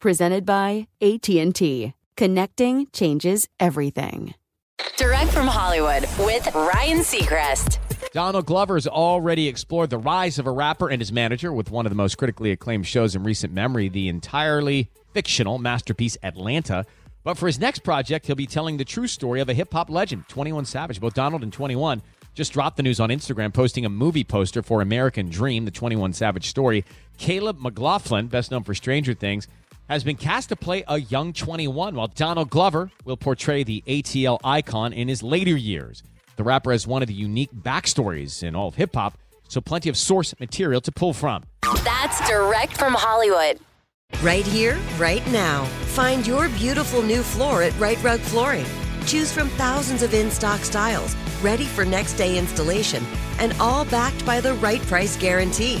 Presented by AT&T. Connecting changes everything. Direct from Hollywood with Ryan Seacrest. Donald Glover's already explored the rise of a rapper and his manager with one of the most critically acclaimed shows in recent memory, the entirely fictional masterpiece Atlanta. But for his next project, he'll be telling the true story of a hip hop legend, 21 Savage. Both Donald and 21 just dropped the news on Instagram, posting a movie poster for American Dream, the 21 Savage story. Caleb McLaughlin, best known for Stranger Things, has been cast to play a young 21, while Donald Glover will portray the ATL icon in his later years. The rapper has one of the unique backstories in all of hip hop, so plenty of source material to pull from. That's direct from Hollywood. Right here, right now. Find your beautiful new floor at Rite Rug Flooring. Choose from thousands of in stock styles, ready for next day installation, and all backed by the right price guarantee.